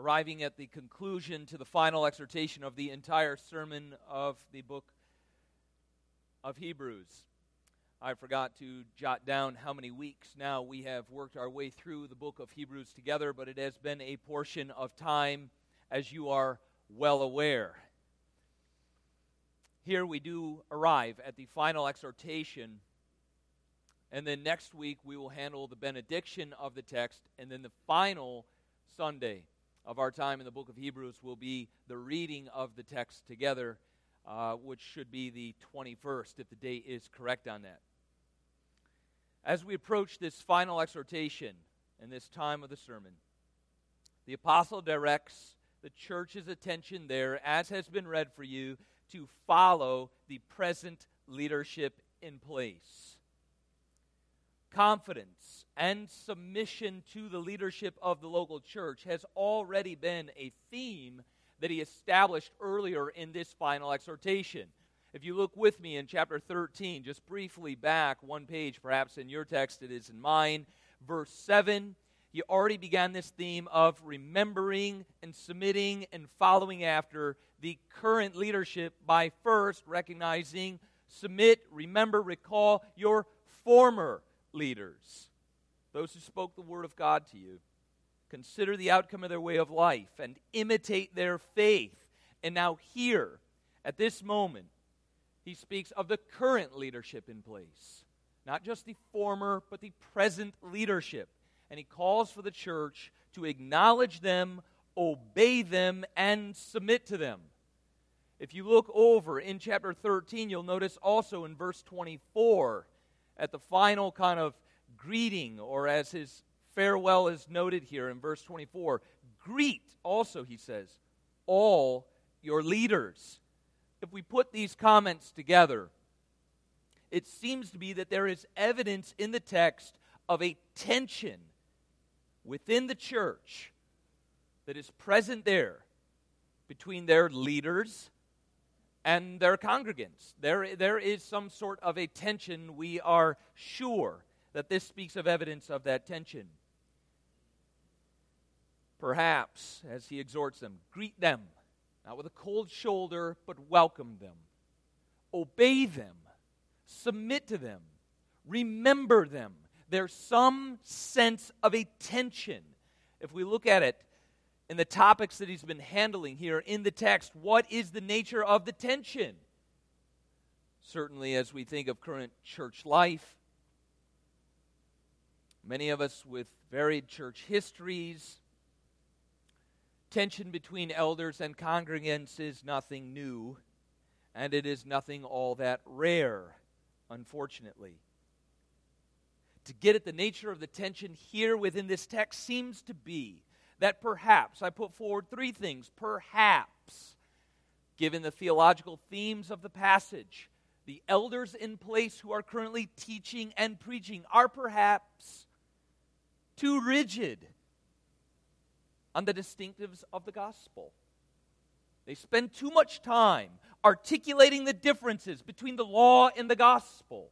arriving at the conclusion to the final exhortation of the entire sermon of the book of Hebrews. I forgot to jot down how many weeks now we have worked our way through the book of Hebrews together, but it has been a portion of time, as you are well aware. Here we do arrive at the final exhortation, and then next week we will handle the benediction of the text, and then the final Sunday of our time in the book of Hebrews will be the reading of the text together, uh, which should be the 21st, if the date is correct on that. As we approach this final exhortation and this time of the sermon, the apostle directs the church's attention there, as has been read for you, to follow the present leadership in place. Confidence and submission to the leadership of the local church has already been a theme that he established earlier in this final exhortation. If you look with me in chapter 13, just briefly back one page, perhaps in your text, it is in mine, verse 7, he already began this theme of remembering and submitting and following after the current leadership by first recognizing, submit, remember, recall your former leaders, those who spoke the word of God to you. Consider the outcome of their way of life and imitate their faith. And now, here, at this moment, he speaks of the current leadership in place, not just the former, but the present leadership. And he calls for the church to acknowledge them, obey them, and submit to them. If you look over in chapter 13, you'll notice also in verse 24, at the final kind of greeting, or as his farewell is noted here in verse 24, greet also, he says, all your leaders. If we put these comments together, it seems to be that there is evidence in the text of a tension within the church that is present there between their leaders and their congregants. There, there is some sort of a tension. We are sure that this speaks of evidence of that tension. Perhaps, as he exhorts them, greet them not with a cold shoulder, but welcome them, obey them, submit to them, remember them. There's some sense of a tension. If we look at it in the topics that he's been handling here in the text, what is the nature of the tension? Certainly, as we think of current church life, many of us with varied church histories, Tension between elders and congregants is nothing new, and it is nothing all that rare, unfortunately. To get at the nature of the tension here within this text seems to be that perhaps, I put forward three things, perhaps, given the theological themes of the passage, the elders in place who are currently teaching and preaching are perhaps too rigid on the distinctives of the gospel. They spend too much time articulating the differences between the law and the gospel,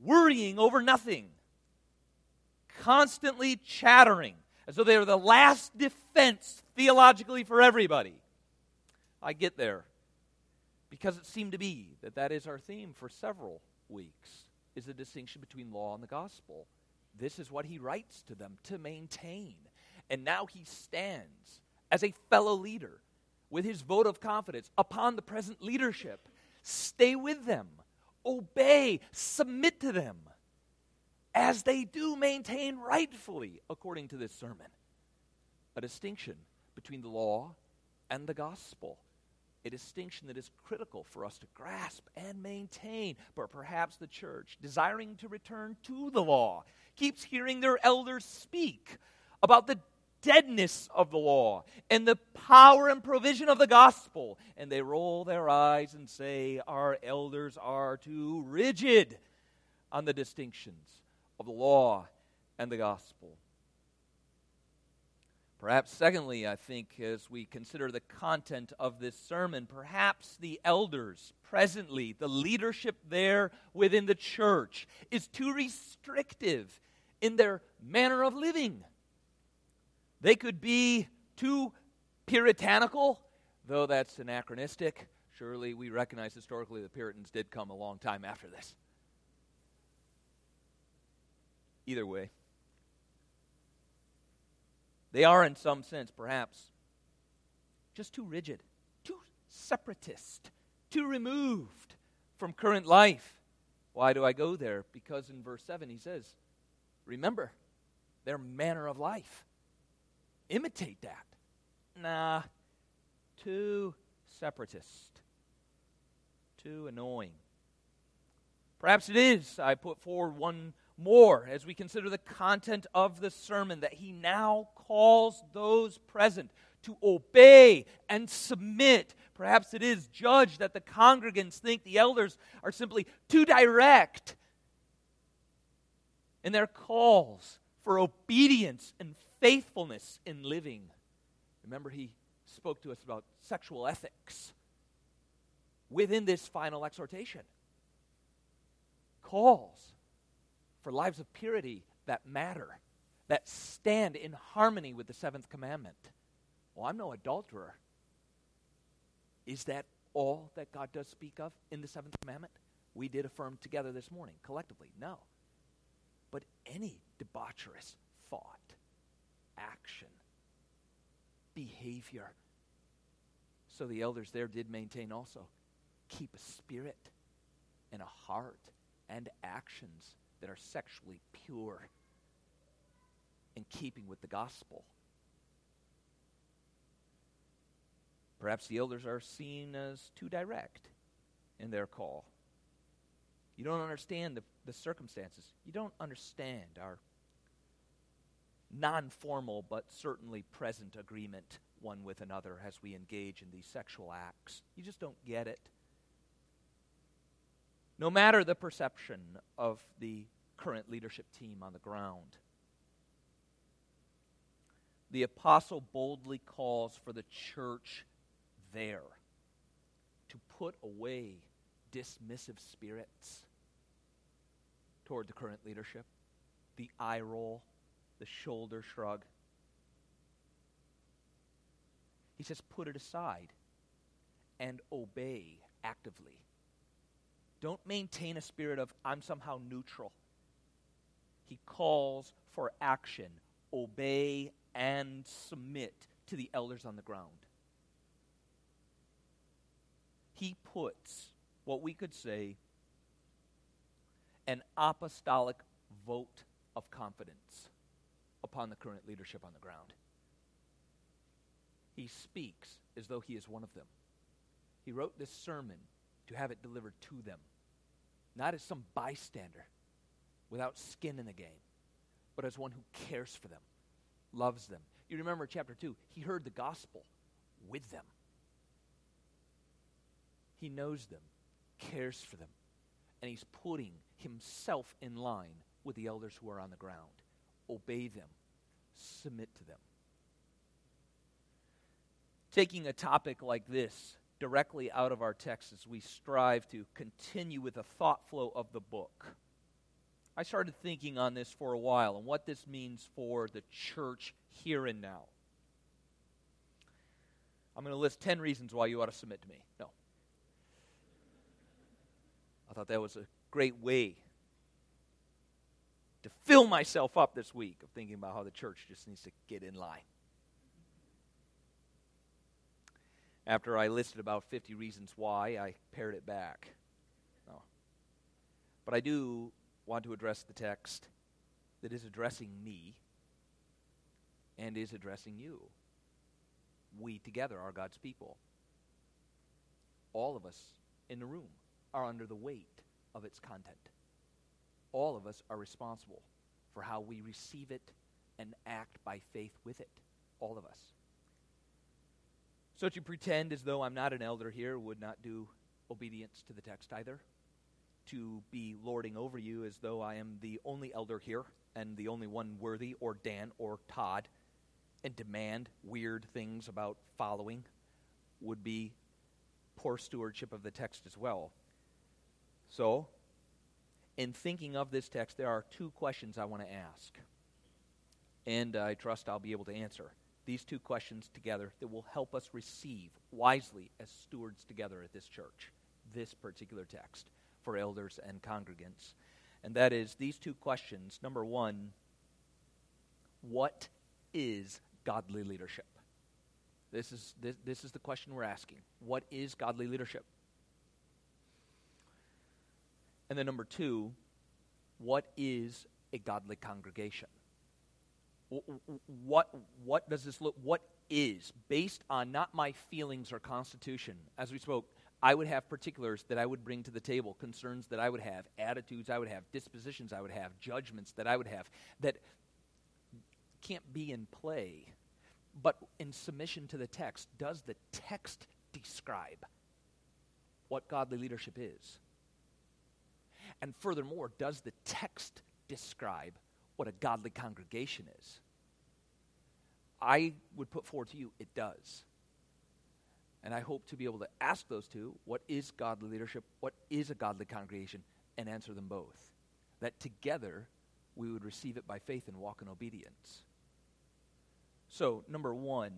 worrying over nothing, constantly chattering as though they are the last defense theologically for everybody. I get there because it seemed to be that that is our theme for several weeks is the distinction between law and the gospel. This is what he writes to them to maintain. And now he stands as a fellow leader with his vote of confidence upon the present leadership. Stay with them, obey, submit to them, as they do maintain rightfully, according to this sermon, a distinction between the law and the gospel a distinction that is critical for us to grasp and maintain. But perhaps the church, desiring to return to the law, keeps hearing their elders speak about the deadness of the law and the power and provision of the gospel. And they roll their eyes and say, Our elders are too rigid on the distinctions of the law and the gospel. Perhaps, secondly, I think, as we consider the content of this sermon, perhaps the elders presently, the leadership there within the church, is too restrictive in their manner of living. They could be too puritanical, though that's anachronistic. Surely we recognize historically the Puritans did come a long time after this. Either way, they are, in some sense, perhaps, just too rigid, too separatist, too removed from current life. Why do I go there? Because in verse 7 he says, Remember their manner of life. Imitate that. Nah, too separatist, too annoying. Perhaps it is. I put forward one more as we consider the content of the sermon that he now calls those present to obey and submit. Perhaps it is judged that the congregants think the elders are simply too direct in their calls for obedience and faithfulness in living. Remember, he spoke to us about sexual ethics within this final exhortation. Calls for lives of purity that matter, that stand in harmony with the seventh commandment. Well, I'm no adulterer. Is that all that God does speak of in the seventh commandment? We did affirm together this morning, collectively. No. But any debaucherous thought, action, behavior. So the elders there did maintain also keep a spirit and a heart and actions that are sexually pure in keeping with the gospel. Perhaps the elders are seen as too direct in their call. You don't understand the, the circumstances. You don't understand our non formal but certainly present agreement one with another as we engage in these sexual acts. You just don't get it. No matter the perception of the current leadership team on the ground. The apostle boldly calls for the church there to put away dismissive spirits toward the current leadership, the eye roll, the shoulder shrug. He says, put it aside and obey actively. Don't maintain a spirit of, I'm somehow neutral he calls for action obey and submit to the elders on the ground. He puts what we could say an apostolic vote of confidence upon the current leadership on the ground. He speaks as though he is one of them. He wrote this sermon to have it delivered to them, not as some bystander, without skin in the game, but as one who cares for them, loves them. You remember chapter 2, he heard the gospel with them. He knows them, cares for them, and he's putting himself in line with the elders who are on the ground. Obey them, submit to them. Taking a topic like this directly out of our text as we strive to continue with the thought flow of the book I started thinking on this for a while and what this means for the church here and now. I'm going to list 10 reasons why you ought to submit to me. No. I thought that was a great way to fill myself up this week of thinking about how the church just needs to get in line. After I listed about 50 reasons why, I pared it back. No. But I do want to address the text that is addressing me and is addressing you. We together are God's people. All of us in the room are under the weight of its content. All of us are responsible for how we receive it and act by faith with it. All of us. So to pretend as though I'm not an elder here would not do obedience to the text either to be lording over you as though I am the only elder here and the only one worthy, or Dan or Todd, and demand weird things about following would be poor stewardship of the text as well. So, in thinking of this text, there are two questions I want to ask. And I trust I'll be able to answer these two questions together that will help us receive wisely as stewards together at this church this particular text for elders and congregants. And that is these two questions. Number one, what is godly leadership? This is, this, this is the question we're asking. What is godly leadership? And then number two, what is a godly congregation? What, what does this look, what is, based on not my feelings or constitution, as we spoke, I would have particulars that I would bring to the table, concerns that I would have, attitudes I would have, dispositions I would have, judgments that I would have, that can't be in play. But in submission to the text, does the text describe what godly leadership is? And furthermore, does the text describe what a godly congregation is? I would put forward to you, it does. And I hope to be able to ask those two what is godly leadership? What is a godly congregation? And answer them both. That together we would receive it by faith and walk in obedience. So, number one,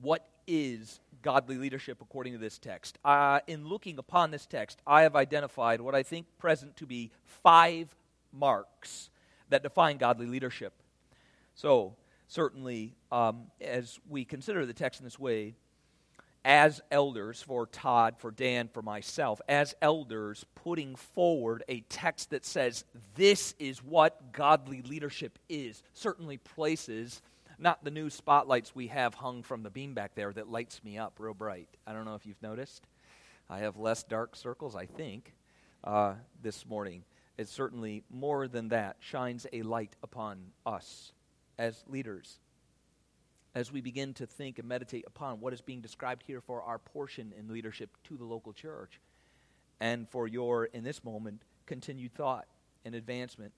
what is godly leadership according to this text? Uh, in looking upon this text, I have identified what I think present to be five marks that define godly leadership. So, certainly, um, as we consider the text in this way, as elders, for Todd, for Dan, for myself, as elders, putting forward a text that says this is what godly leadership is, certainly places not the new spotlights we have hung from the beam back there that lights me up real bright. I don't know if you've noticed. I have less dark circles, I think, uh, this morning. It certainly, more than that, shines a light upon us as leaders as we begin to think and meditate upon what is being described here for our portion in leadership to the local church and for your, in this moment, continued thought and advancement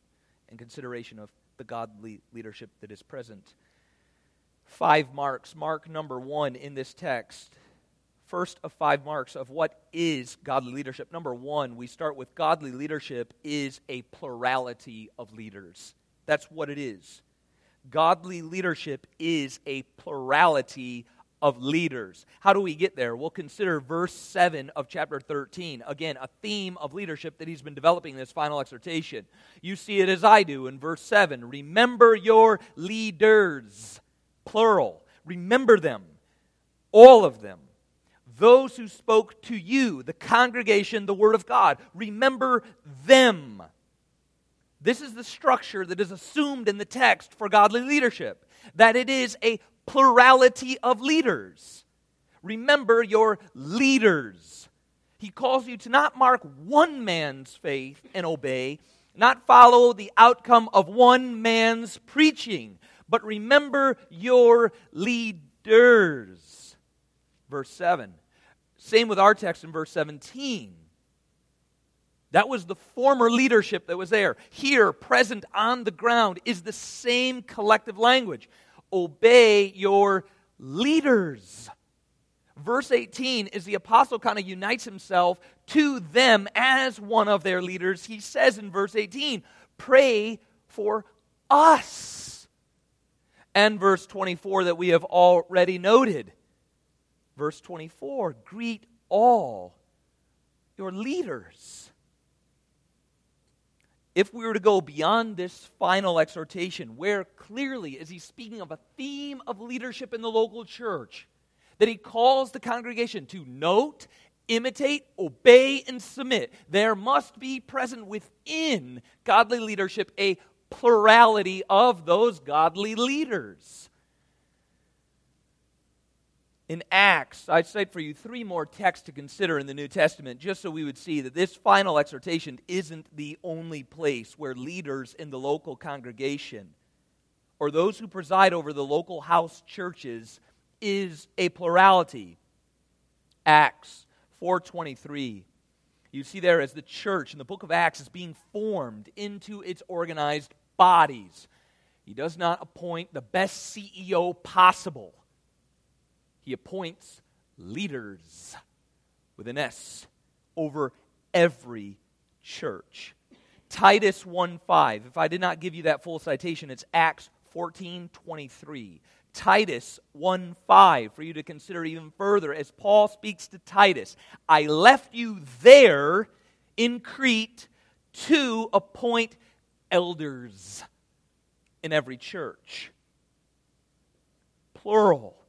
and consideration of the godly leadership that is present five marks. Mark number one in this text. First of five marks of what is godly leadership. Number one, we start with godly leadership is a plurality of leaders. That's what it is. Godly leadership is a plurality of leaders. How do we get there? We'll consider verse 7 of chapter 13. Again, a theme of leadership that he's been developing in this final exhortation. You see it as I do in verse 7. Remember your leaders plural. Remember them, all of them. Those who spoke to you, the congregation, the Word of God. Remember them. This is the structure that is assumed in the text for godly leadership that it is a plurality of leaders. Remember your leaders. He calls you to not mark one man's faith and obey, not follow the outcome of one man's preaching, but remember your leaders. Verse 7. Same with our text in verse 17. That was the former leadership that was there. Here, present on the ground, is the same collective language. Obey your leaders. Verse 18 is the apostle kind of unites himself to them as one of their leaders. He says in verse 18, Pray for us and verse 24 that we have already noted. Verse 24 greet all your leaders. If we were to go beyond this final exhortation, where clearly is he speaking of a theme of leadership in the local church, that he calls the congregation to note, imitate, obey, and submit, there must be present within godly leadership a plurality of those godly leaders. In Acts, I cite for you three more texts to consider in the New Testament, just so we would see that this final exhortation isn't the only place where leaders in the local congregation or those who preside over the local house churches is a plurality. Acts 423 you see there as the church in the book of Acts is being formed into its organized bodies. He does not appoint the best CEO possible. He appoints leaders with an S over every church. Titus 1:5. If I did not give you that full citation, it's Acts 14:23. Titus 1 5 for you to consider even further as Paul speaks to Titus. I left you there in Crete to appoint elders in every church. Plural.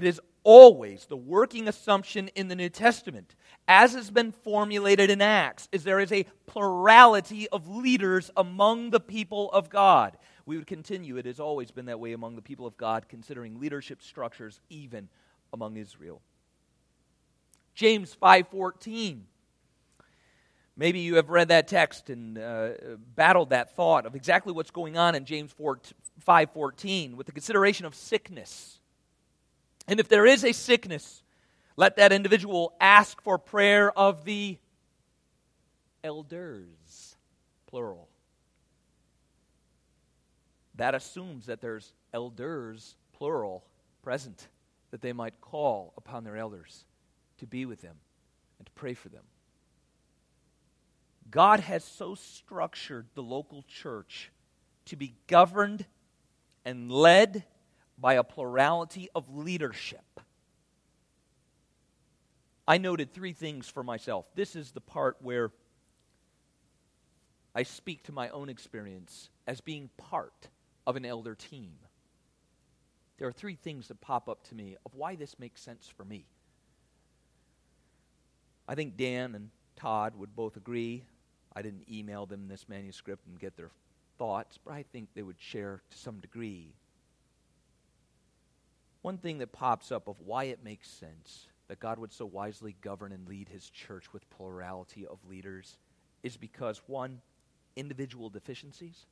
It is always the working assumption in the New Testament, as has been formulated in Acts, is there is a plurality of leaders among the people of God. We would continue, it has always been that way among the people of God, considering leadership structures even among Israel. James 5:14 Maybe you have read that text and uh, battled that thought of exactly what's going on in James 4, 5:14 with the consideration of sickness. And if there is a sickness, let that individual ask for prayer of the elders, plural. That assumes that there's elders, plural, present, that they might call upon their elders to be with them and to pray for them. God has so structured the local church to be governed and led by a plurality of leadership. I noted three things for myself. This is the part where I speak to my own experience as being part of an elder team. There are three things that pop up to me of why this makes sense for me. I think Dan and Todd would both agree. I didn't email them this manuscript and get their thoughts, but I think they would share to some degree one thing that pops up of why it makes sense that God would so wisely govern and lead his church with plurality of leaders is because, one, individual deficiencies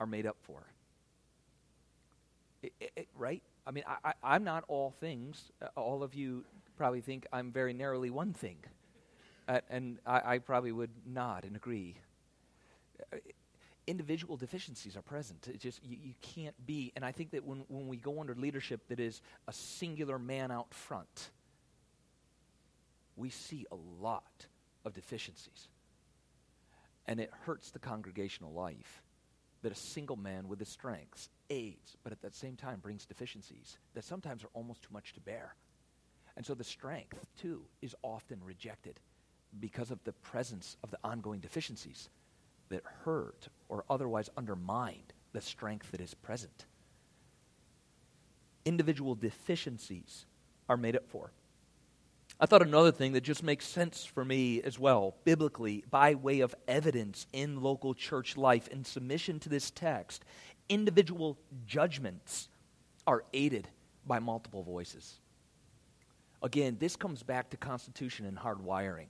are made up for. It, it, right? I mean, I, am not all things. Uh, all of you probably think I'm very narrowly one thing. Uh, and I, I, probably would nod and agree. Individual deficiencies are present. It just you, you can't be. And I think that when, when we go under leadership that is a singular man out front, we see a lot of deficiencies. And it hurts the congregational life that a single man with his strengths aids, but at the same time brings deficiencies that sometimes are almost too much to bear. And so the strength, too, is often rejected because of the presence of the ongoing deficiencies that hurt or otherwise undermined the strength that is present. Individual deficiencies are made up for. I thought another thing that just makes sense for me as well, biblically, by way of evidence in local church life in submission to this text, individual judgments are aided by multiple voices. Again, this comes back to constitution and hard wiring.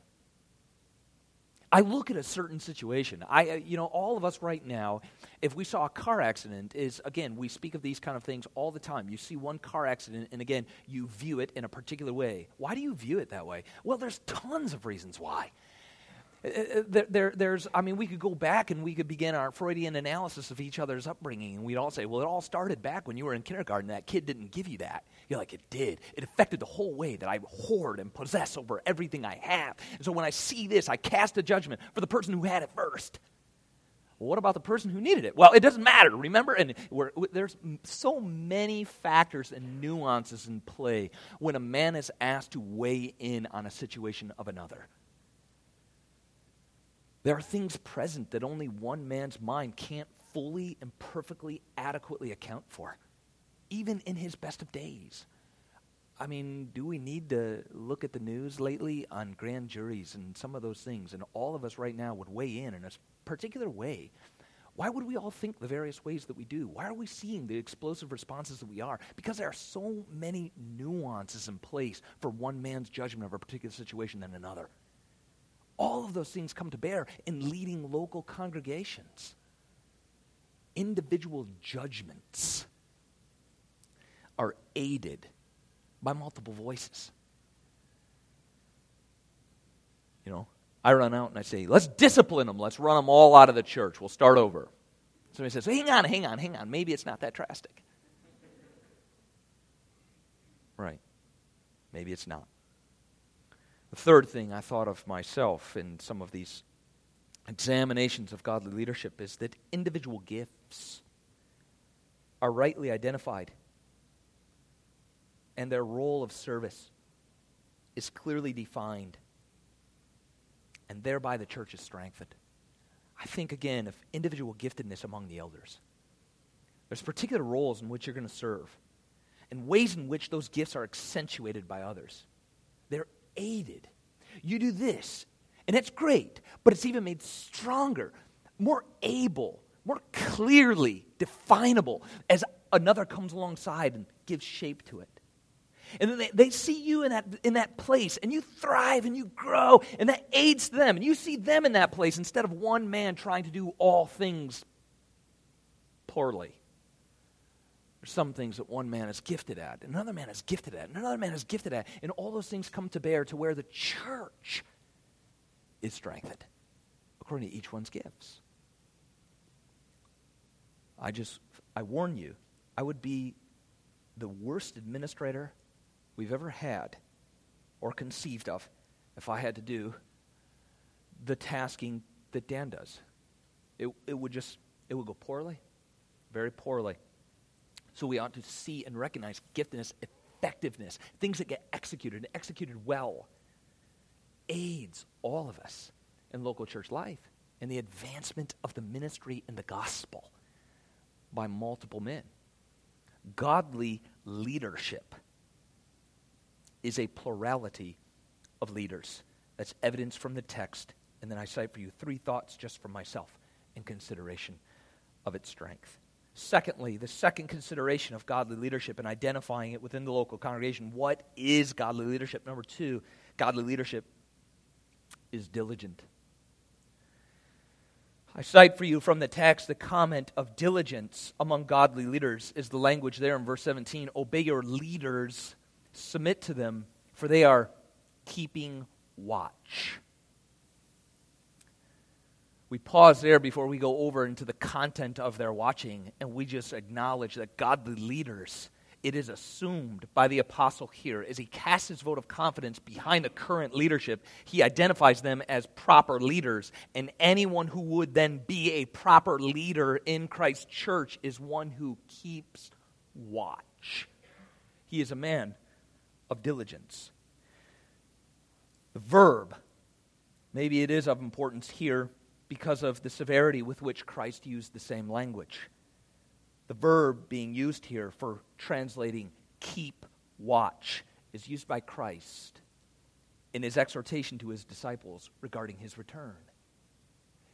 I look at a certain situation. I, uh, you know, all of us right now, if we saw a car accident, is again, we speak of these kind of things all the time. You see one car accident, and again, you view it in a particular way. Why do you view it that way? Well, there's tons of reasons why. Uh, uh, there, there, there's, I mean, we could go back and we could begin our Freudian analysis of each other's upbringing, and we'd all say, well, it all started back when you were in kindergarten. That kid didn't give you that. You're like, it did. It affected the whole way that I hoard and possess over everything I have. And so when I see this, I cast a judgment for the person who had it first. Well, what about the person who needed it? Well, it doesn't matter, remember? And there's so many factors and nuances in play when a man is asked to weigh in on a situation of another. There are things present that only one man's mind can't fully and perfectly adequately account for, even in his best of days. I mean, do we need to look at the news lately on grand juries and some of those things? And all of us right now would weigh in in a particular way. Why would we all think the various ways that we do? Why are we seeing the explosive responses that we are? Because there are so many nuances in place for one man's judgment of a particular situation than another. All of those things come to bear in leading local congregations. Individual judgments aided by multiple voices. You know, I run out and I say, let's discipline them. Let's run them all out of the church. We'll start over. Somebody says, hang on, hang on, hang on. Maybe it's not that drastic. Right. Maybe it's not. The third thing I thought of myself in some of these examinations of godly leadership is that individual gifts are rightly identified and their role of service is clearly defined, and thereby the church is strengthened. I think, again, of individual giftedness among the elders. There's particular roles in which you're going to serve, and ways in which those gifts are accentuated by others. They're aided. You do this, and it's great, but it's even made stronger, more able, more clearly definable as another comes alongside and gives shape to it. And then they, they see you in that, in that place, and you thrive and you grow, and that aids them. And you see them in that place instead of one man trying to do all things poorly. There's some things that one man is gifted at, and another man is gifted at, and another man is gifted at, and all those things come to bear to where the church is strengthened according to each one's gifts. I just, I warn you, I would be the worst administrator we've ever had or conceived of if I had to do the tasking that Dan does. It, it would just, it would go poorly, very poorly. So we ought to see and recognize giftedness, effectiveness, things that get executed and executed well, aids all of us in local church life and the advancement of the ministry and the gospel by multiple men. Godly leadership is a plurality of leaders. That's evidence from the text. And then I cite for you three thoughts just for myself in consideration of its strength. Secondly, the second consideration of godly leadership and identifying it within the local congregation. What is godly leadership? Number two, godly leadership is diligent. I cite for you from the text the comment of diligence among godly leaders is the language there in verse 17. Obey your leaders Submit to them, for they are keeping watch. We pause there before we go over into the content of their watching, and we just acknowledge that godly leaders, it is assumed by the apostle here, as he casts his vote of confidence behind the current leadership, he identifies them as proper leaders. And anyone who would then be a proper leader in Christ's church is one who keeps watch. He is a man of diligence. The verb, maybe it is of importance here because of the severity with which Christ used the same language. The verb being used here for translating keep watch is used by Christ in his exhortation to his disciples regarding his return.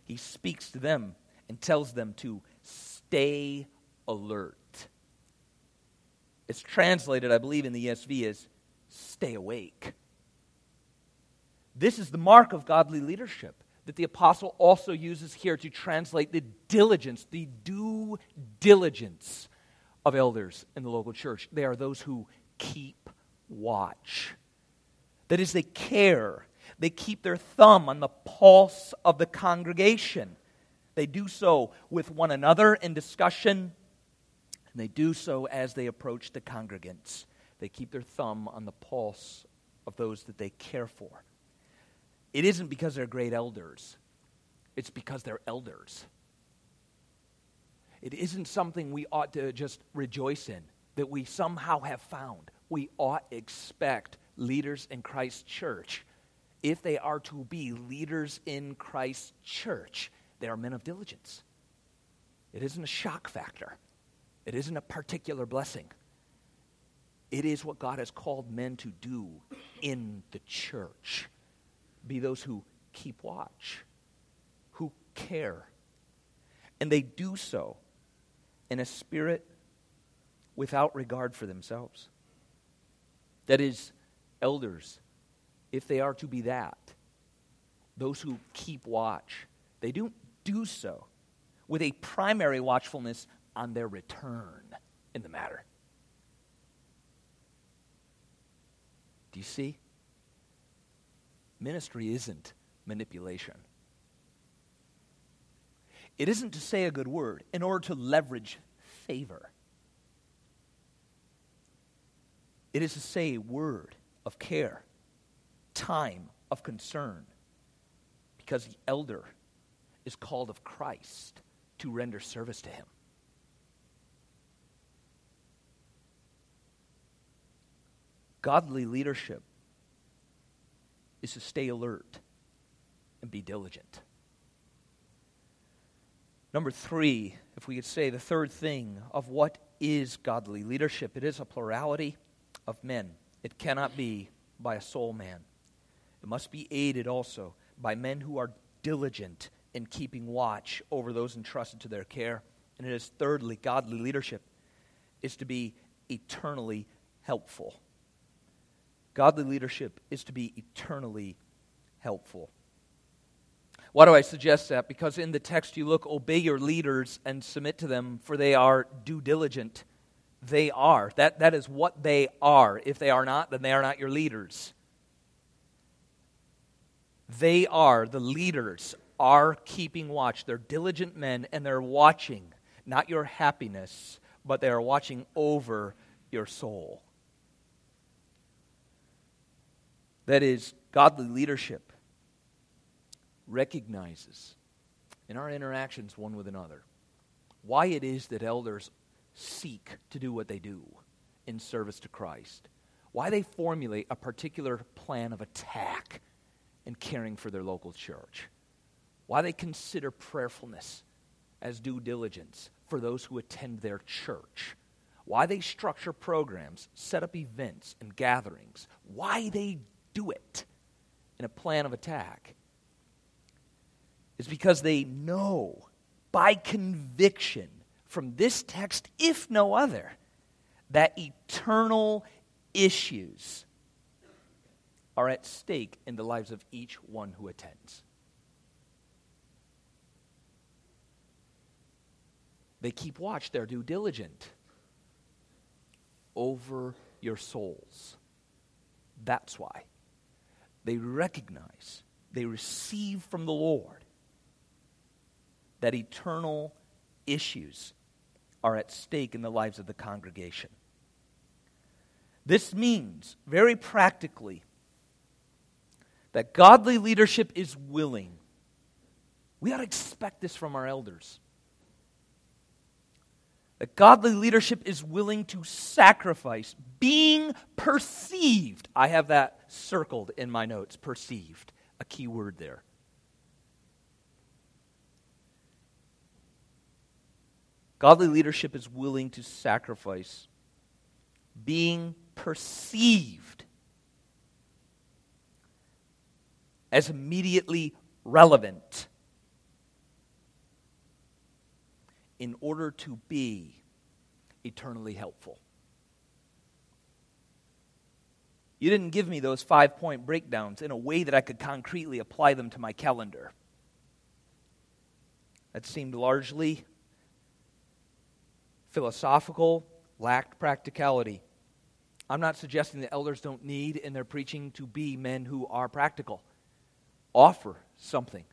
He speaks to them and tells them to stay alert. It's translated, I believe, in the ESV as stay awake. This is the mark of godly leadership that the apostle also uses here to translate the diligence, the due diligence of elders in the local church. They are those who keep watch. That is, they care. They keep their thumb on the pulse of the congregation. They do so with one another in discussion, and they do so as they approach the congregants. They keep their thumb on the pulse of those that they care for. It isn't because they're great elders, it's because they're elders. It isn't something we ought to just rejoice in that we somehow have found. We ought expect leaders in Christ's church, if they are to be leaders in Christ's church, they are men of diligence. It isn't a shock factor, it isn't a particular blessing. It is what God has called men to do in the church. Be those who keep watch, who care. And they do so in a spirit without regard for themselves. That is, elders, if they are to be that, those who keep watch, they don't do so with a primary watchfulness on their return in the matter. Do you see? Ministry isn't manipulation. It isn't to say a good word in order to leverage favor. It is to say a word of care, time of concern, because the elder is called of Christ to render service to him. Godly leadership is to stay alert and be diligent. Number three, if we could say the third thing of what is godly leadership, it is a plurality of men. It cannot be by a sole man. It must be aided also by men who are diligent in keeping watch over those entrusted to their care. And it is thirdly, godly leadership is to be eternally helpful. Godly leadership is to be eternally helpful. Why do I suggest that? Because in the text you look, obey your leaders and submit to them, for they are due diligent. They are. That, that is what they are. If they are not, then they are not your leaders. They are, the leaders are keeping watch. They're diligent men and they're watching, not your happiness, but they are watching over your soul. That is, godly leadership recognizes in our interactions one with another why it is that elders seek to do what they do in service to Christ, why they formulate a particular plan of attack in caring for their local church, why they consider prayerfulness as due diligence for those who attend their church, why they structure programs, set up events and gatherings, why they do it in a plan of attack is because they know by conviction from this text, if no other, that eternal issues are at stake in the lives of each one who attends. They keep watch, they're due diligent over your souls. That's why. They recognize, they receive from the Lord that eternal issues are at stake in the lives of the congregation. This means, very practically, that godly leadership is willing. We ought to expect this from our elders. That godly leadership is willing to sacrifice, being perceived. I have that circled in my notes perceived, a key word there. Godly leadership is willing to sacrifice, being perceived as immediately relevant in order to be eternally helpful. You didn't give me those five point breakdowns in a way that I could concretely apply them to my calendar. That seemed largely philosophical, lacked practicality. I'm not suggesting that elders don't need in their preaching to be men who are practical offer something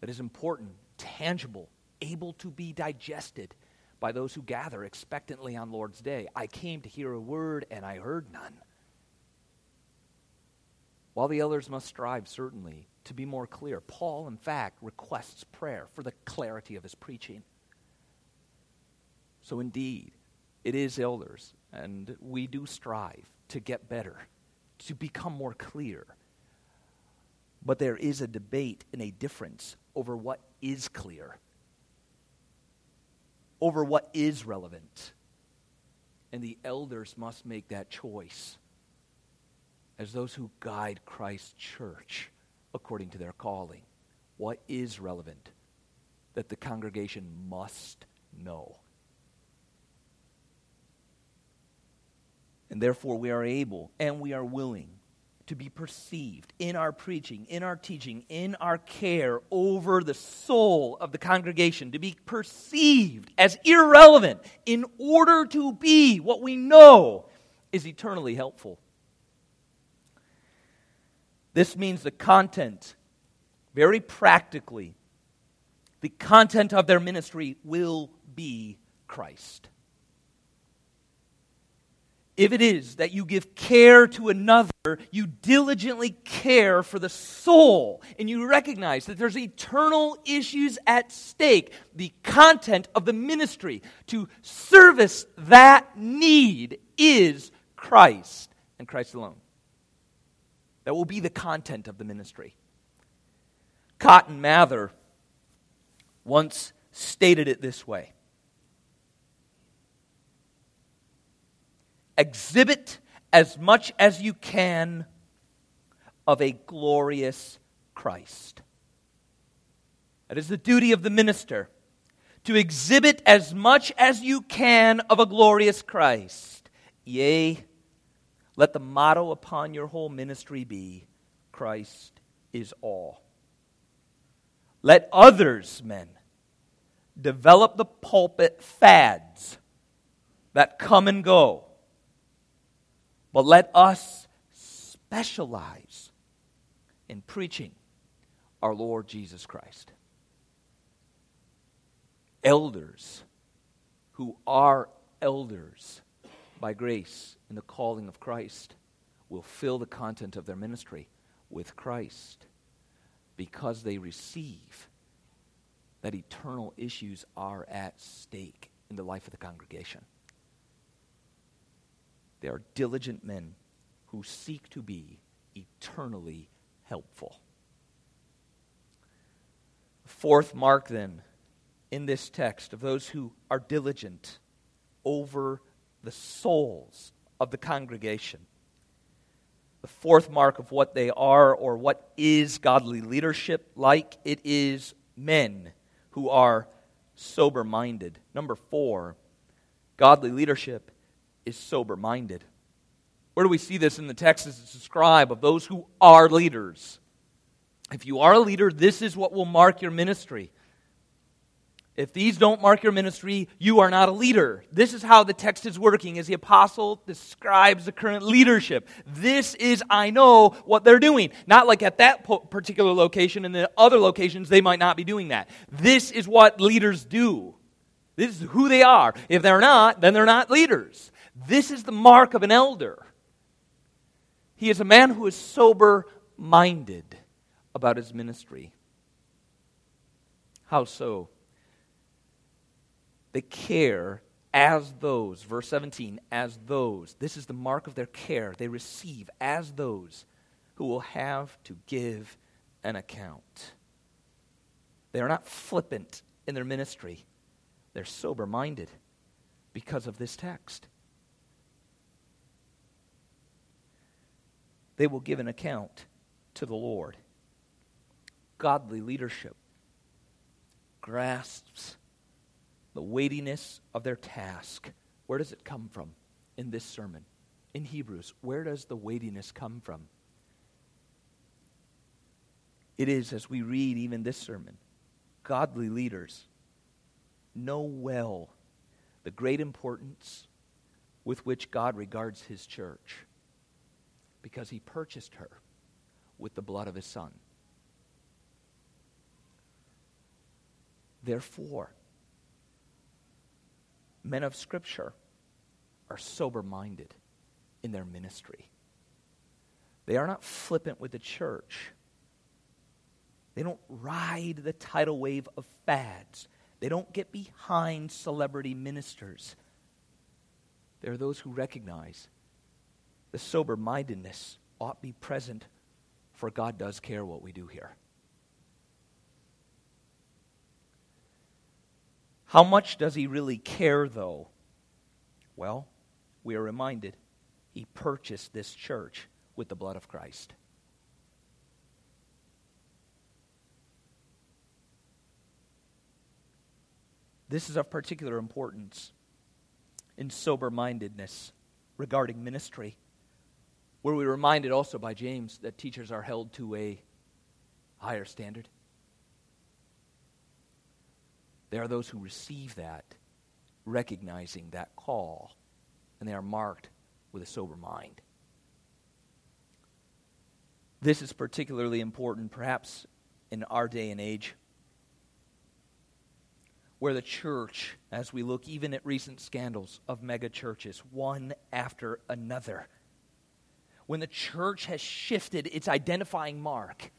that is important, tangible, able to be digested by those who gather expectantly on Lord's day. I came to hear a word and I heard none. While the elders must strive, certainly, to be more clear, Paul, in fact, requests prayer for the clarity of his preaching. So, indeed, it is elders, and we do strive to get better, to become more clear but there is a debate and a difference over what is clear, over what is relevant. And the elders must make that choice as those who guide Christ's church according to their calling. What is relevant that the congregation must know? And therefore, we are able and we are willing to be perceived in our preaching, in our teaching, in our care over the soul of the congregation, to be perceived as irrelevant in order to be what we know is eternally helpful. This means the content, very practically, the content of their ministry will be Christ if it is that you give care to another, you diligently care for the soul, and you recognize that there's eternal issues at stake, the content of the ministry to service that need is Christ. and Christ alone. That will be the content of the ministry. Cotton Mather once stated it this way Exhibit as much as you can of a glorious Christ. That is the duty of the minister to exhibit as much as you can of a glorious Christ. Yea, let the motto upon your whole ministry be Christ is all. Let others, men, develop the pulpit fads that come and go. But let us specialize in preaching our Lord Jesus Christ. Elders who are elders by grace in the calling of Christ will fill the content of their ministry with Christ because they receive that eternal issues are at stake in the life of the congregation. They are diligent men who seek to be eternally helpful. Fourth mark, then, in this text of those who are diligent over the souls of the congregation. The fourth mark of what they are or what is godly leadership like it is men who are sober minded. Number four, godly leadership is sober minded. Where do we see this in the text as it's described of those who are leaders? If you are a leader, this is what will mark your ministry. If these don't mark your ministry, you are not a leader. This is how the text is working as the apostle describes the current leadership. This is, I know what they're doing. Not like at that particular location and the other locations, they might not be doing that. This is what leaders do. This is who they are. If they're not, then they're not leaders. This is the mark of an elder. He is a man who is sober minded about his ministry. How so? They care as those, verse 17, as those. This is the mark of their care. They receive as those who will have to give an account. They are not flippant in their ministry, they're sober minded because of this text. They will give an account to the Lord. Godly leadership grasps the weightiness of their task. Where does it come from in this sermon? In Hebrews, where does the weightiness come from? It is, as we read even this sermon, godly leaders know well the great importance with which God regards his church because he purchased her with the blood of his son. Therefore, men of Scripture are sober minded in their ministry. They are not flippant with the church. They don't ride the tidal wave of fads. They don't get behind celebrity ministers. There are those who recognize the sober mindedness ought be present, for God does care what we do here. How much does he really care, though? Well, we are reminded he purchased this church with the blood of Christ. This is of particular importance in sober mindedness regarding ministry. Were we reminded also by James that teachers are held to a higher standard? There are those who receive that, recognizing that call, and they are marked with a sober mind. This is particularly important, perhaps, in our day and age, where the church, as we look even at recent scandals of mega churches, one after another, when the church has shifted its identifying mark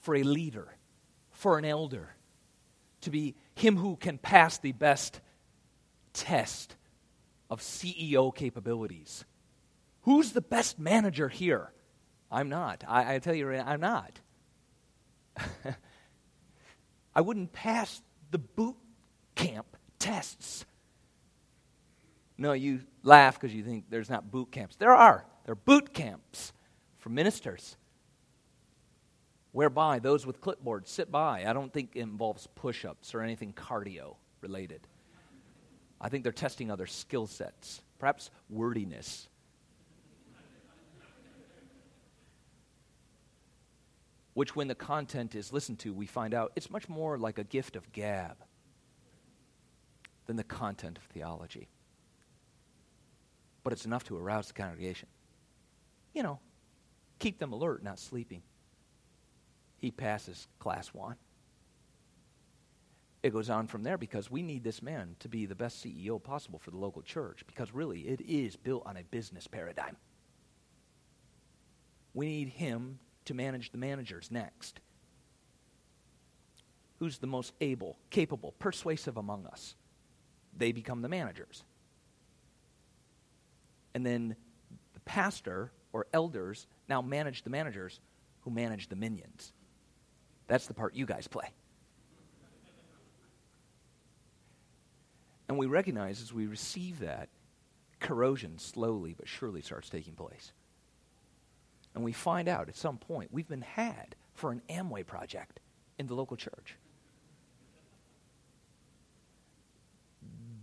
for a leader, for an elder, to be him who can pass the best test of CEO capabilities. Who's the best manager here? I'm not. I, I tell you, I'm not. I wouldn't pass the boot camp tests. No, you laugh because you think there's not boot camps. There are. There are boot camps for ministers whereby those with clipboards sit by. I don't think it involves push ups or anything cardio related. I think they're testing other skill sets, perhaps wordiness. Which, when the content is listened to, we find out it's much more like a gift of gab than the content of theology. But it's enough to arouse the congregation. You know, keep them alert, not sleeping. He passes class one. It goes on from there because we need this man to be the best CEO possible for the local church because really it is built on a business paradigm. We need him to manage the managers next. Who's the most able, capable, persuasive among us? They become the managers. And then the pastor or elders now manage the managers who manage the minions. That's the part you guys play. And we recognize as we receive that, corrosion slowly but surely starts taking place. And we find out at some point we've been had for an Amway project in the local church.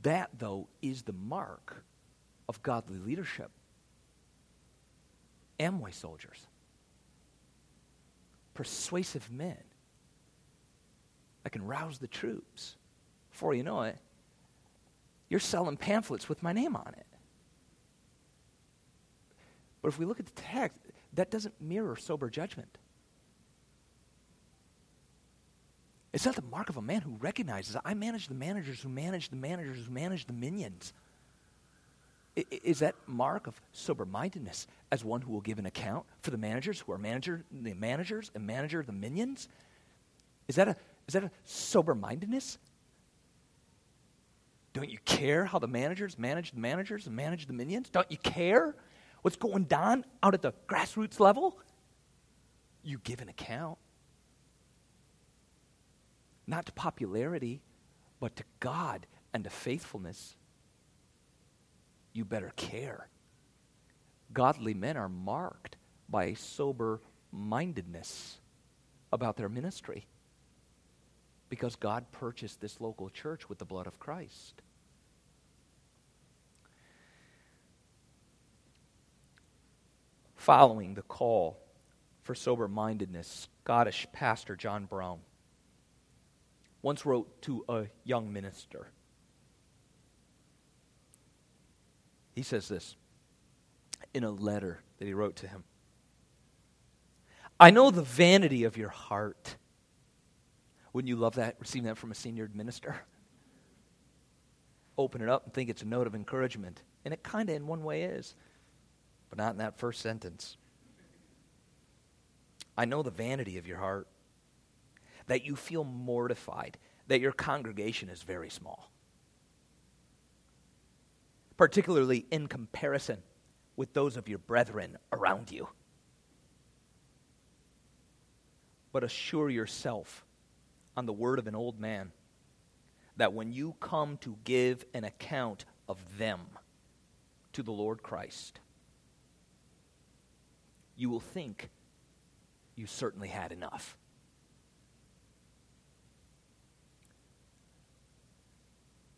That, though, is the mark of godly leadership. Amway soldiers, persuasive men that can rouse the troops. Before you know it, you're selling pamphlets with my name on it. But if we look at the text, that doesn't mirror sober judgment. It's not the mark of a man who recognizes I manage the managers who manage the managers who manage the minions. Is that mark of sober mindedness as one who will give an account for the managers who are manager the managers and manager of the minions? Is that a is that a sober mindedness? Don't you care how the managers manage the managers and manage the minions? Don't you care what's going on out at the grassroots level? You give an account. Not to popularity, but to God and to faithfulness. You better care. Godly men are marked by a sober mindedness about their ministry because God purchased this local church with the blood of Christ. Following the call for sober mindedness, Scottish pastor John Brown once wrote to a young minister. He says this in a letter that he wrote to him I know the vanity of your heart wouldn't you love that, receiving that from a senior minister? Open it up and think it's a note of encouragement. And it kind of, in one way, is, but not in that first sentence. I know the vanity of your heart, that you feel mortified, that your congregation is very small, particularly in comparison with those of your brethren around you. But assure yourself on the word of an old man that when you come to give an account of them to the Lord Christ, you will think you certainly had enough.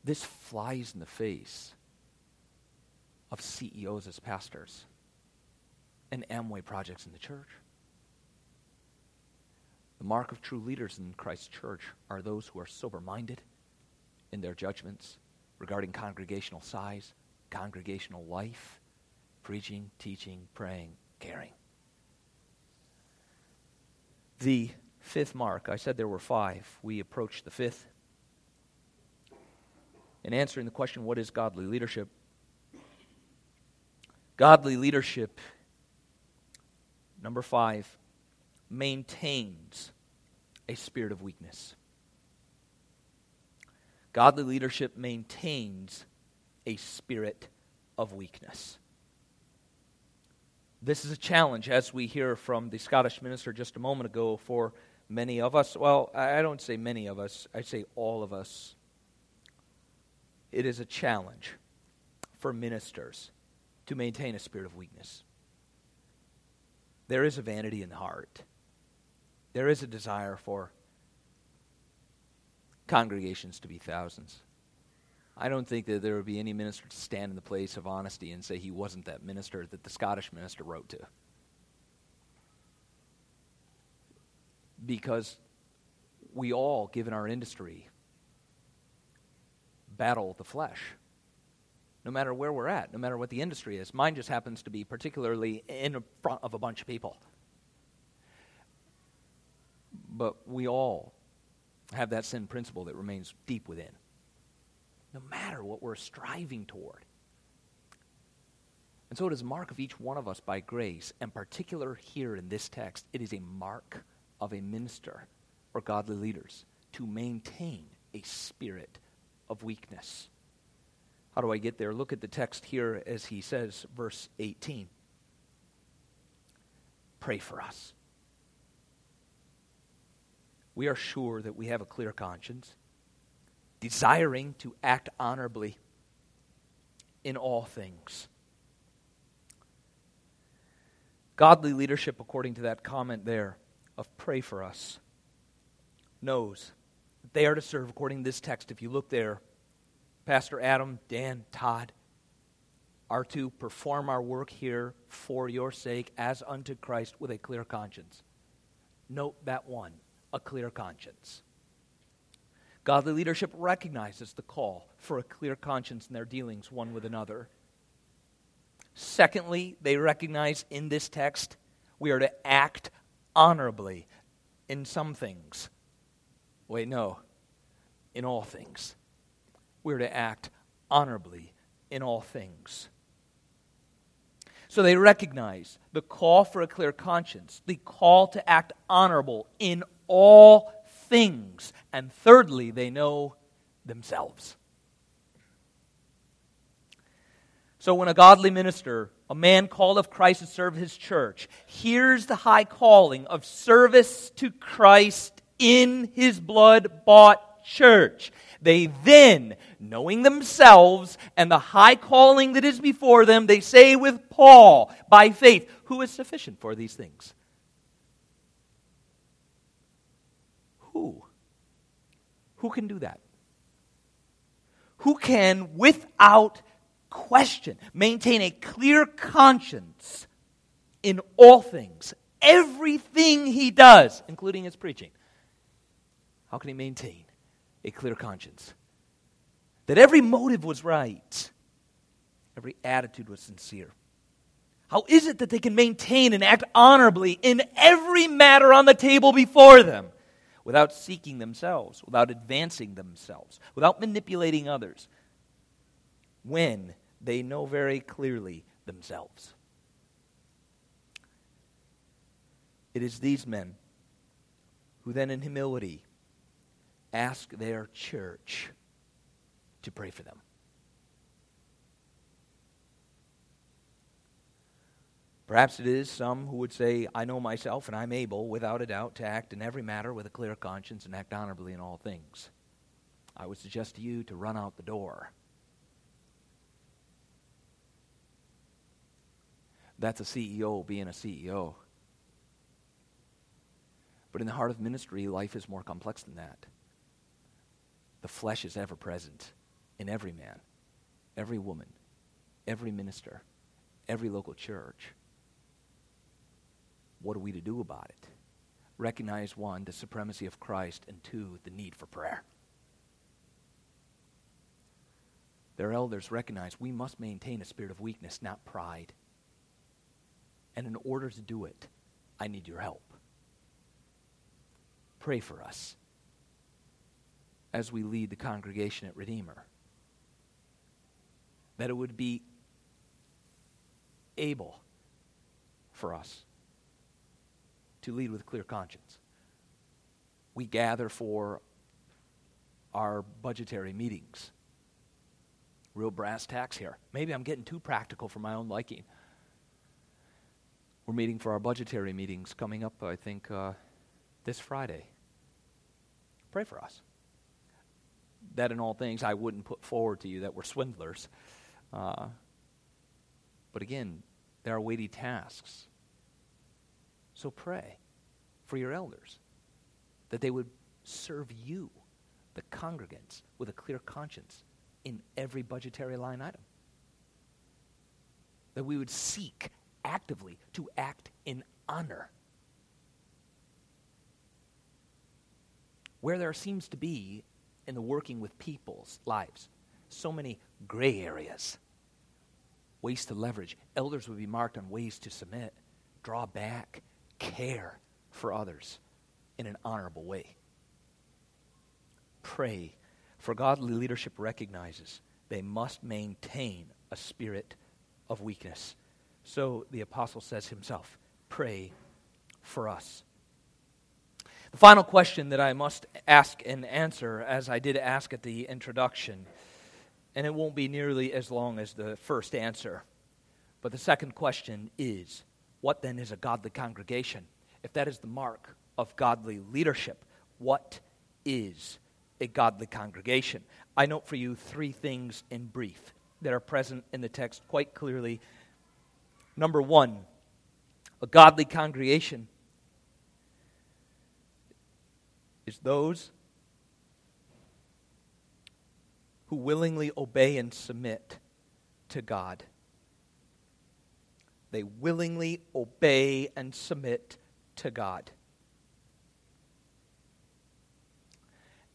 This flies in the face of CEOs as pastors and Amway projects in the church. The mark of true leaders in Christ's church are those who are sober minded in their judgments regarding congregational size, congregational life, preaching, teaching, praying, caring. The fifth mark, I said there were five. We approach the fifth. In answering the question, what is godly leadership? Godly leadership, number five, maintains a spirit of weakness. Godly leadership maintains a spirit of weakness. This is a challenge, as we hear from the Scottish minister just a moment ago, for many of us. Well, I don't say many of us, I say all of us. It is a challenge for ministers to maintain a spirit of weakness. There is a vanity in the heart, there is a desire for congregations to be thousands. I don't think that there would be any minister to stand in the place of honesty and say he wasn't that minister that the Scottish minister wrote to. Because we all, given our industry, battle the flesh. No matter where we're at, no matter what the industry is. Mine just happens to be particularly in front of a bunch of people. But we all have that sin principle that remains deep within no matter what we're striving toward. And so it is a mark of each one of us by grace, and particular here in this text, it is a mark of a minister or godly leaders to maintain a spirit of weakness. How do I get there? Look at the text here as he says, verse 18. Pray for us. We are sure that we have a clear conscience desiring to act honorably in all things. Godly leadership, according to that comment there of pray for us, knows that they are to serve, according to this text. If you look there, Pastor Adam, Dan, Todd are to perform our work here for your sake as unto Christ with a clear conscience. Note that one a clear conscience. Godly leadership recognizes the call for a clear conscience in their dealings one with another. Secondly, they recognize in this text we are to act honorably in some things. Wait, no, in all things. We're to act honorably in all things. So they recognize the call for a clear conscience, the call to act honorable in all things. And thirdly, they know themselves. So when a godly minister, a man called of Christ to serve his church, hears the high calling of service to Christ in his blood bought church, they then, knowing themselves and the high calling that is before them, they say with Paul, by faith, who is sufficient for these things? Who? Who can do that? Who can, without question, maintain a clear conscience in all things, everything he does, including his preaching? How can he maintain a clear conscience? That every motive was right, every attitude was sincere. How is it that they can maintain and act honorably in every matter on the table before them? without seeking themselves, without advancing themselves, without manipulating others, when they know very clearly themselves. It is these men who then, in humility, ask their church to pray for them. Perhaps it is some who would say, I know myself and I'm able, without a doubt, to act in every matter with a clear conscience and act honorably in all things. I would suggest to you to run out the door. That's a CEO being a CEO. But in the heart of ministry, life is more complex than that. The flesh is ever present in every man, every woman, every minister, every local church. What are we to do about it? Recognize one, the supremacy of Christ, and two, the need for prayer. Their elders recognize we must maintain a spirit of weakness, not pride. And in order to do it, I need your help. Pray for us as we lead the congregation at Redeemer. That it would be able for us to lead with clear conscience. We gather for our budgetary meetings. Real brass tacks here. Maybe I'm getting too practical for my own liking. We're meeting for our budgetary meetings coming up, I think, uh, this Friday. Pray for us. That in all things I wouldn't put forward to you that we're swindlers. Uh, but again, there are weighty tasks. So pray for your elders that they would serve you, the congregants, with a clear conscience in every budgetary line item. That we would seek actively to act in honor. Where there seems to be, in the working with people's lives, so many gray areas, ways to leverage, elders would be marked on ways to submit, draw back, care for others in an honorable way. Pray, for godly leadership recognizes they must maintain a spirit of weakness. So the apostle says himself, Pray for us. The final question that I must ask and answer, as I did ask at the introduction, and it won't be nearly as long as the first answer. But the second question is what then is a godly congregation? If that is the mark of godly leadership, what is a godly congregation? I note for you three things in brief that are present in the text quite clearly. Number one, a godly congregation is those who willingly obey and submit to God. They willingly obey and submit to God.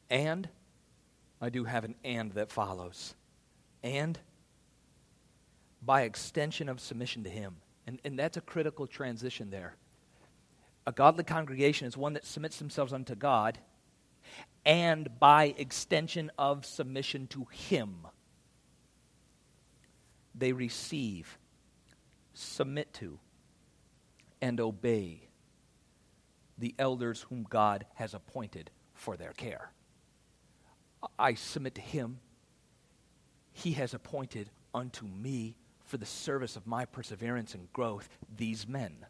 And I do have an and that follows. And by extension of submission to Him. And, and that's a critical transition there. A godly congregation is one that submits themselves unto God and by extension of submission to Him. They receive, submit to, and obey the elders whom God has appointed for their care. I submit to him. He has appointed unto me for the service of my perseverance and growth these men.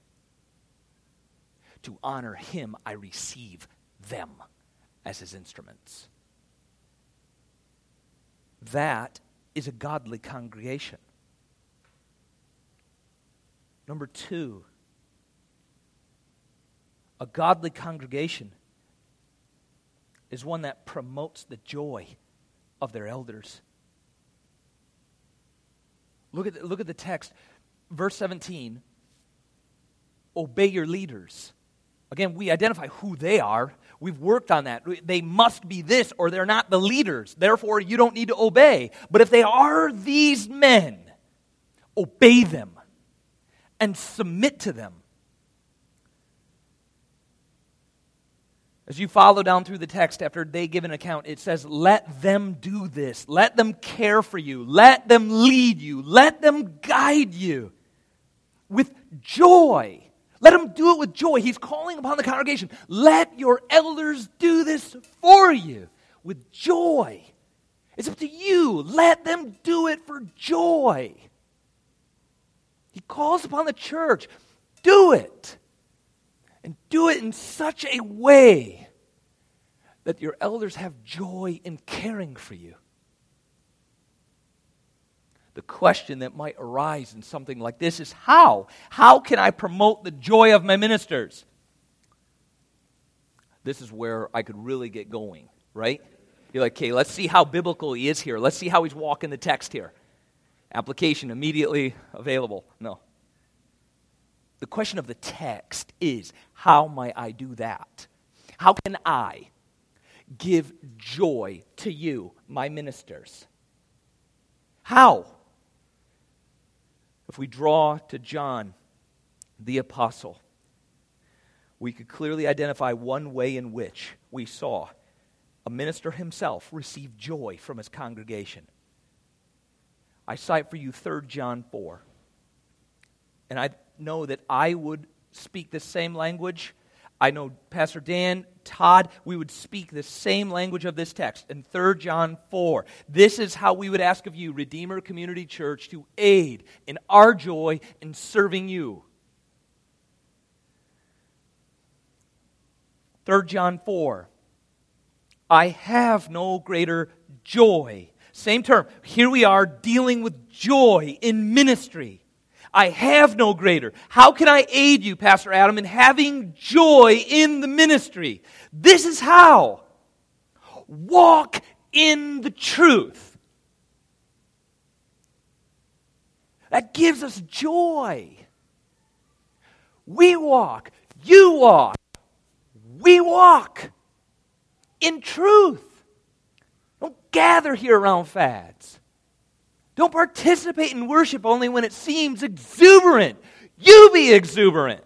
To honor him, I receive them as his instruments. That is a godly congregation. Number two, a godly congregation is one that promotes the joy of their elders. Look at the, look at the text, verse 17. Obey your leaders. Again, we identify who they are. We've worked on that. They must be this or they're not the leaders. Therefore, you don't need to obey. But if they are these men, obey them and submit to them. As you follow down through the text after they give an account, it says, Let them do this. Let them care for you. Let them lead you. Let them guide you with joy. Let them do it with joy. He's calling upon the congregation. Let your elders do this for you with joy. It's up to you. Let them do it for joy. He calls upon the church. Do it and do it in such a way that your elders have joy in caring for you. The question that might arise in something like this is how? How can I promote the joy of my ministers? This is where I could really get going, right? You're like, okay, let's see how biblical he is here. Let's see how he's walking the text here. Application immediately available. No. The question of the text is how might I do that? How can I give joy to you, my ministers? How? If we draw to John, the apostle, we could clearly identify one way in which we saw a minister himself receive joy from his congregation. I cite for you 3 John 4. And I know that I would speak the same language. I know Pastor Dan, Todd, we would speak the same language of this text in 3 John 4. This is how we would ask of you, Redeemer Community Church, to aid in our joy in serving you. 3 John 4. I have no greater joy. Same term. Here we are dealing with joy in ministry. I have no greater. How can I aid you, Pastor Adam, in having joy in the ministry? This is how. Walk in the truth. That gives us joy. We walk, you walk, we walk in truth. Don't gather here around fads. Don't participate in worship only when it seems exuberant. You be exuberant.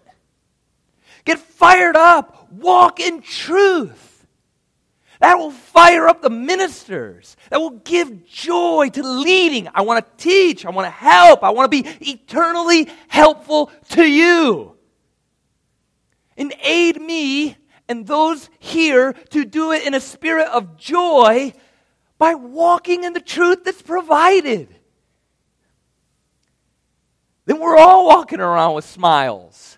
Get fired up. Walk in truth. That will fire up the ministers. That will give joy to leading. I want to teach. I want to help. I want to be eternally helpful to you. And aid me and those here to do it in a spirit of joy by walking in the truth that's provided. Then we're all walking around with smiles.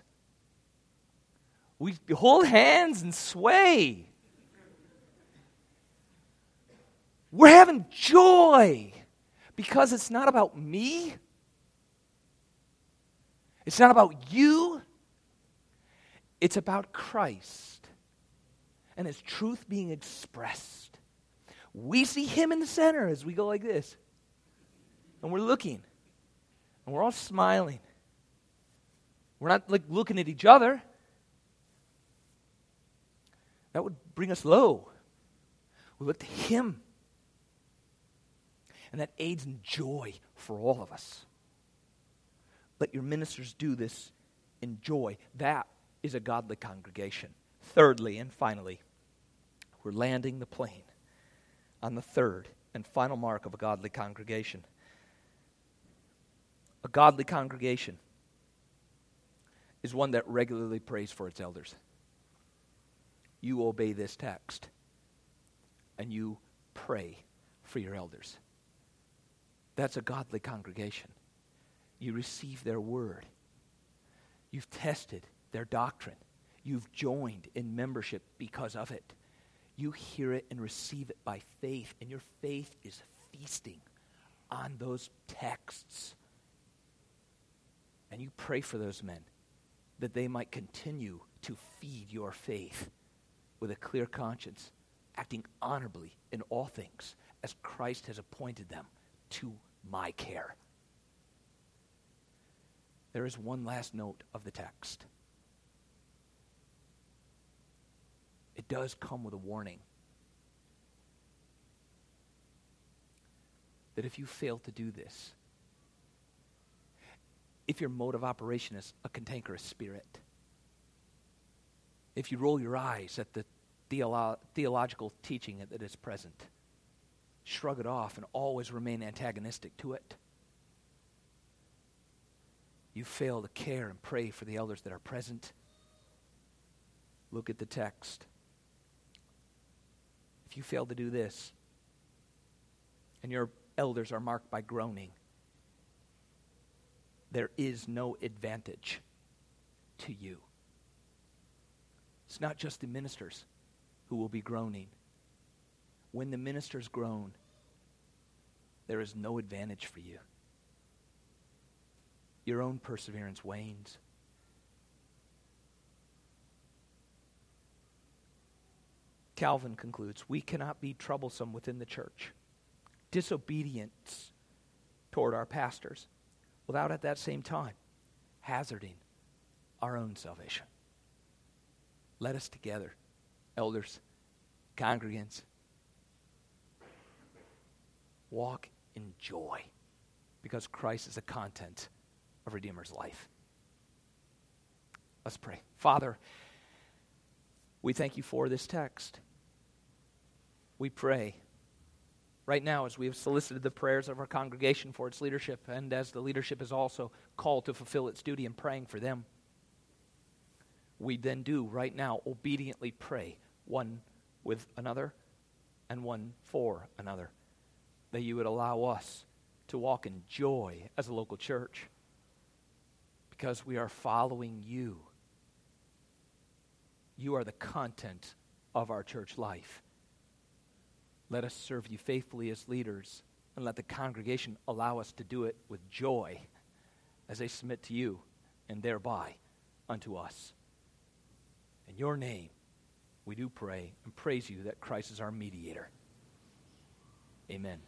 We hold hands and sway. We're having joy because it's not about me. It's not about you. It's about Christ and His truth being expressed. We see Him in the center as we go like this. And we're looking. And we're all smiling. We're not like looking at each other. That would bring us low. We look to Him. And that aids in joy for all of us. Let your ministers do this in joy. That is a godly congregation. Thirdly and finally, we're landing the plane on the third and final mark of a godly congregation. A godly congregation is one that regularly prays for its elders. You obey this text and you pray for your elders. That's a godly congregation. You receive their word. You've tested their doctrine. You've joined in membership because of it. You hear it and receive it by faith, and your faith is feasting on those texts. And you pray for those men that they might continue to feed your faith with a clear conscience, acting honorably in all things as Christ has appointed them to my care. There is one last note of the text. It does come with a warning that if you fail to do this, if your mode of operation is a cantankerous spirit, if you roll your eyes at the theolo- theological teaching that is present, shrug it off and always remain antagonistic to it. You fail to care and pray for the elders that are present. Look at the text. If you fail to do this, and your elders are marked by groaning, there is no advantage to you. It's not just the ministers who will be groaning when the ministers groan, there is no advantage for you. Your own perseverance wanes. Calvin concludes we cannot be troublesome within the church, disobedience toward our pastors, without at that same time hazarding our own salvation. Let us together, elders, congregants, walk in joy because Christ is the content of Redeemer's life. Let's pray. Father, we thank you for this text. We pray right now as we have solicited the prayers of our congregation for its leadership, and as the leadership is also called to fulfill its duty in praying for them. We then do right now obediently pray one with another and one for another that you would allow us to walk in joy as a local church because we are following you. You are the content of our church life. Let us serve you faithfully as leaders, and let the congregation allow us to do it with joy as they submit to you and thereby unto us. In your name, we do pray and praise you that Christ is our mediator. Amen.